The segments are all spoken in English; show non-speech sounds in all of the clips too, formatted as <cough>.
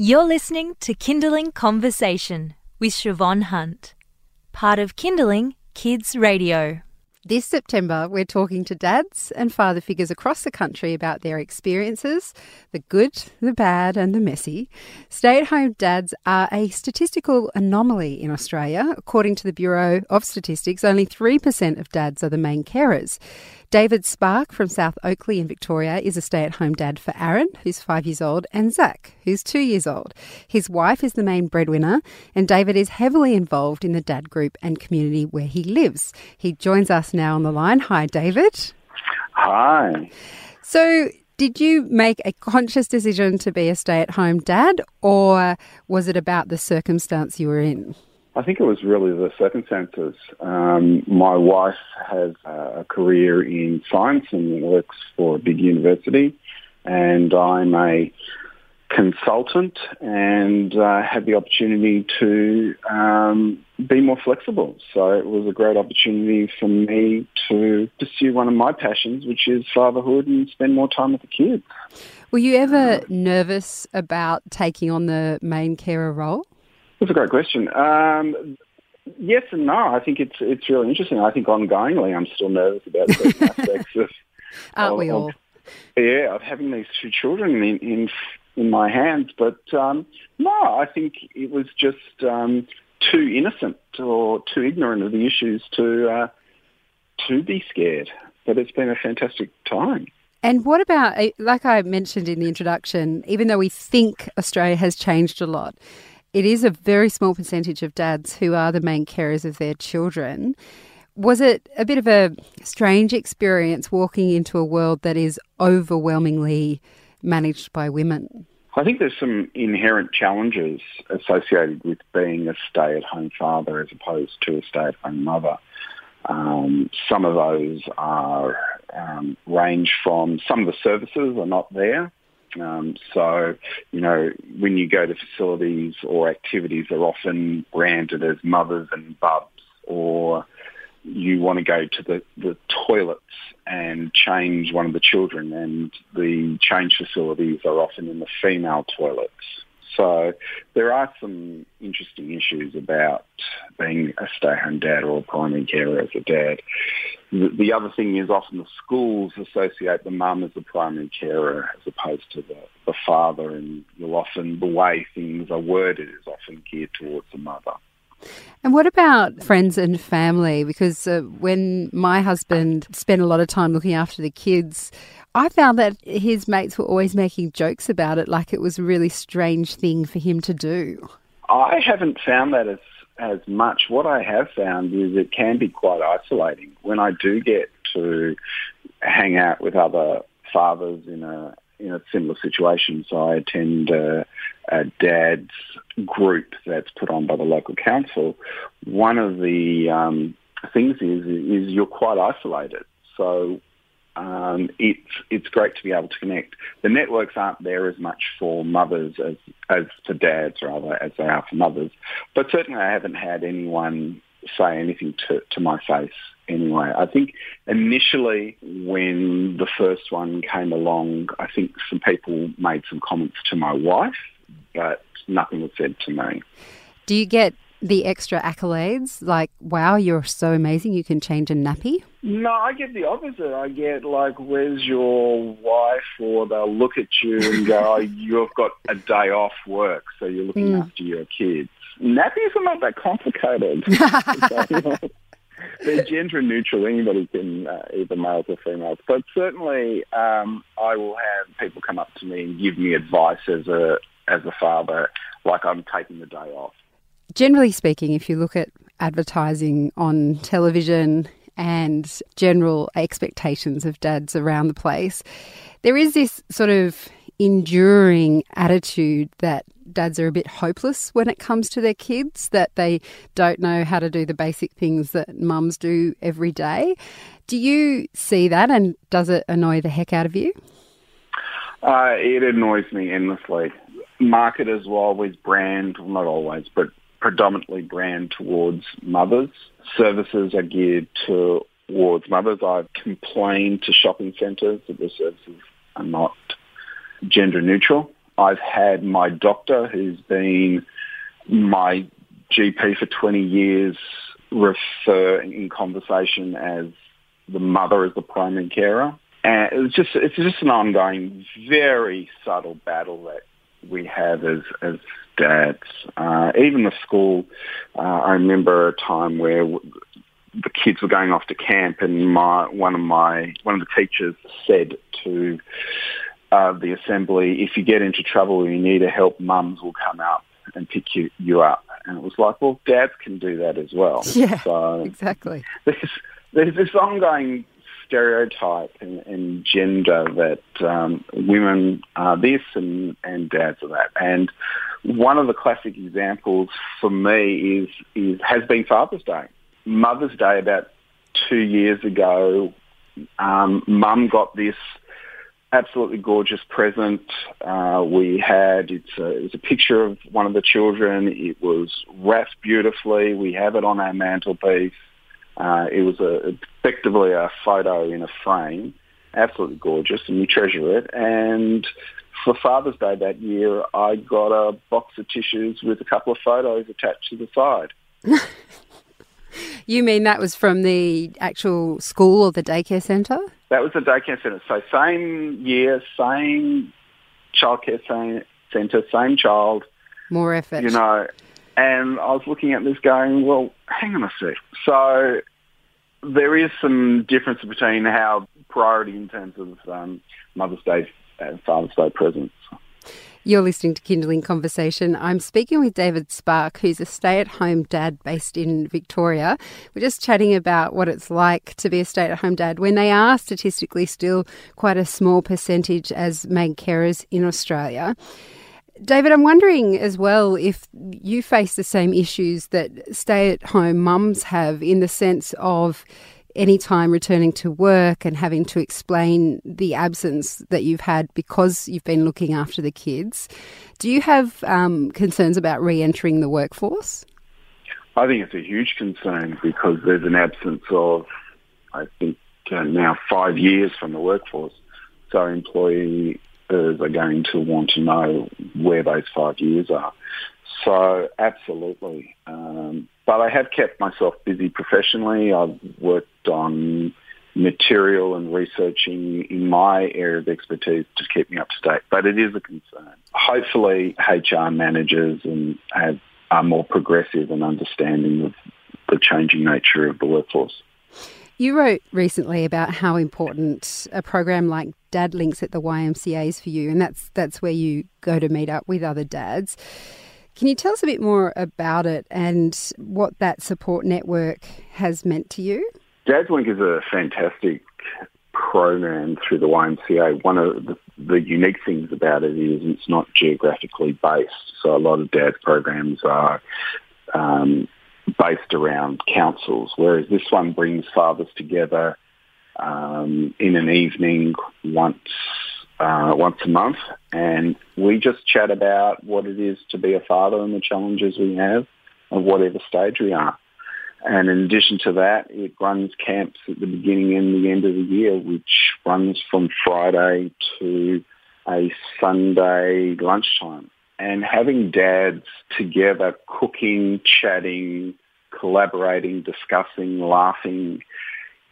You're listening to Kinderling Conversation with Shevonne Hunt, part of Kinderling Kids Radio. This September, we're talking to dads and father figures across the country about their experiences the good, the bad, and the messy. Stay at home dads are a statistical anomaly in Australia. According to the Bureau of Statistics, only 3% of dads are the main carers. David Spark from South Oakleigh in Victoria is a stay at home dad for Aaron, who's five years old, and Zach, who's two years old. His wife is the main breadwinner, and David is heavily involved in the dad group and community where he lives. He joins us now on the line. Hi, David. Hi. So, did you make a conscious decision to be a stay at home dad, or was it about the circumstance you were in? I think it was really the circumstances. Um, my wife has a career in science and works for a big university, and I'm a consultant and uh, had the opportunity to um, be more flexible. So it was a great opportunity for me to pursue one of my passions, which is fatherhood and spend more time with the kids. Were you ever nervous about taking on the main carer role? That's a great question. Um, yes and no. I think it's it's really interesting. I think ongoingly, I'm still nervous about certain <laughs> aspects of. Aren't of, we all? Of, yeah, of having these two children in in, in my hands, but um, no, I think it was just um, too innocent or too ignorant of the issues to uh, to be scared. But it's been a fantastic time. And what about, eh, like I mentioned in the introduction, even though we think Australia has changed a lot, it is a very small percentage of dads who are the main carers of their children. Was it a bit of a strange experience walking into a world that is overwhelmingly managed by women? I think there's some inherent challenges associated with being a stay-at-home father as opposed to a stay-at-home mother. Um, some of those are um, range from some of the services are not there. Um, so, you know, when you go to facilities or activities, they're often branded as mothers and bubs, or you want to go to the, the toilets and change one of the children, and the change facilities are often in the female toilets. So there are some interesting issues about being a stay-at-home dad or a primary carer as a dad. The, the other thing is often the schools associate the mum as the primary carer as opposed to the, the father, and you'll often, the way things are worded is often geared towards the mother. And what about friends and family? Because uh, when my husband spent a lot of time looking after the kids, I found that his mates were always making jokes about it, like it was a really strange thing for him to do. I haven't found that as as much. What I have found is it can be quite isolating. When I do get to hang out with other fathers in a in a similar situation, so I attend a, a dad's group that's put on by the local council. One of the um, things is is you're quite isolated. So um, it's it's great to be able to connect. The networks aren't there as much for mothers as as for dads rather as they are for mothers. But certainly, I haven't had anyone say anything to to my face. Anyway, I think initially when the first one came along, I think some people made some comments to my wife, but nothing was said to me. Do you get the extra accolades like wow you're so amazing you can change a nappy no i get the opposite. I get like where's your wife? Or they'll look at you and go <laughs> oh, you've got a day off work so you're looking mm. after your kids. Nappies are not that complicated. <laughs> <laughs> They're gender neutral. Anybody can uh, either males or females but certainly um, i will have people come up to me and give me advice as a as a father like i'm taking the day off. Generally speaking, if you look at advertising on television and general expectations of dads around the place, there is this sort of enduring attitude that dads are a bit hopeless when it comes to their kids, that they don't know how to do the basic things that mums do every day. Do you see that and does it annoy the heck out of you? Uh, it annoys me endlessly. Marketers will always brand, not always, but predominantly brand towards mothers. Services are geared towards mothers. I've complained to shopping centres that the services are not gender neutral. I've had my doctor, who's been my GP for 20 years, refer in conversation as the mother as the primary carer. And it's just it's just an ongoing, very subtle battle that we have as as dads. Uh, even the school, uh, I remember a time where the kids were going off to camp, and my one of my one of the teachers said to uh, the assembly, "If you get into trouble and you need a help, mums will come out and pick you, you up." And it was like, well, dads can do that as well. <laughs> Yeah, so exactly. There's, there's this ongoing stereotype and, and gender that um, women are this and, and dads are that. And one of the classic examples for me is, is has been Father's Day. Mother's Day about two years ago, um, Mum got this absolutely gorgeous present. Uh, we had it's a, it was a picture of one of the children. It was wrapped beautifully. We have it on our mantelpiece. Uh, it was a, effectively a photo in a frame, absolutely gorgeous, and we treasure it. And for Father's Day that year, I got a box of tissues with a couple of photos attached to the side. <laughs> You mean that was from the actual school or the daycare centre? That was the daycare centre. So same year, same childcare centre, same child. More effort. You know, and I was looking at this going, well, hang on a sec. So there is some difference between how priority in terms of um, Mother's Day and Father's Day presents. You're listening to Kinderling Conversation. I'm speaking with David Spark, who's a stay at home dad based in Victoria. We're just chatting about what it's like to be a stay at home dad when they are statistically still quite a small percentage as main carers in Australia. David, I'm wondering as well if you face the same issues that stay at home mums have in the sense of any time returning to work and having to explain the absence that you've had because you've been looking after the kids. Do you have um, concerns about re entering the workforce? I think it's a huge concern because there's an absence of, I think, uh, now five years from the workforce. So employees are going to want to know where those five years are. So absolutely. Um, but I have kept myself busy professionally. I've worked on material and researching in my area of expertise to keep me up to date. But it is a concern. Hopefully HR managers and have, are more progressive and understanding of the changing nature of the workforce. You wrote recently about how important a program like Dad Links at the YMCA is for you, and that's that's where you go to meet up with other dads. Can you tell us a bit more about it and what that support network has meant to you? Dad's Link is a fantastic program through the YMCA. One of the, the, unique things about it is it's not geographically based. So a lot of dad's programs are um, based around councils, whereas this one brings fathers together um, in an evening once uh, once a month, and we just chat about what it is to be a father and the challenges we have of whatever stage we are. And in addition to that, it runs camps at the beginning and the end of the year, which runs from Friday to a Sunday lunchtime. And having dads together cooking, chatting, collaborating, discussing, laughing,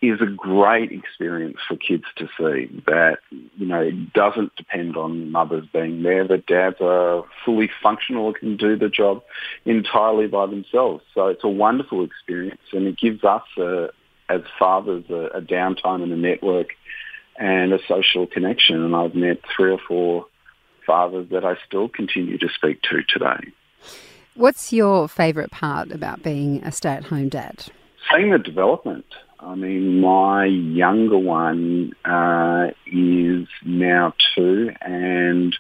is a great experience for kids to see that, you know, it doesn't depend on mothers being there, that dads are fully functional and can do the job entirely by themselves. So it's a wonderful experience and it gives us, a, as fathers, a, a downtime and a network and a social connection. And I've met three or four fathers that I still continue to speak to today. What's your favourite part about being a stay-at-home dad? Seeing the development I mean, my younger one uh, is now two, and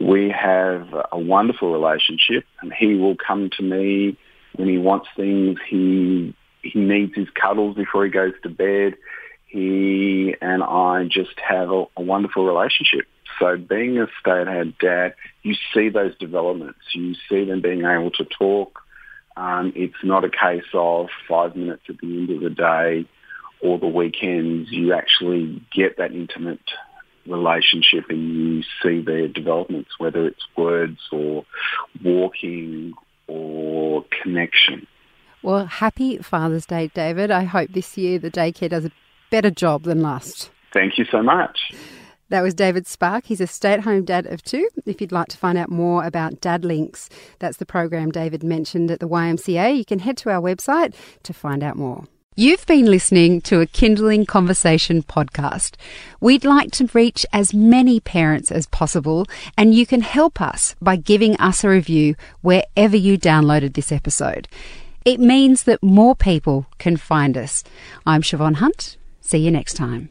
we have a wonderful relationship. And he will come to me when he wants things. He he needs his cuddles before he goes to bed. He and I just have a, a wonderful relationship. So being a stay-at-home dad, you see those developments. You see them being able to talk um, it's not a case of five minutes at the end of the day or the weekends. You actually get that intimate relationship and you see their developments, whether it's words or walking or connection. Well, happy Father's Day, David. I hope this year the daycare does a better job than last. Thank you so much. That was David Spark. He's a stay at home dad of two. If you'd like to find out more about Dad Links, that's the program David mentioned at the YMCA, you can head to our website to find out more. You've been listening to a Kinderling Conversation podcast. We'd like to reach as many parents as possible, and you can help us by giving us a review wherever you downloaded this episode. It means that more people can find us. I'm Shevonne Hunt. See you next time.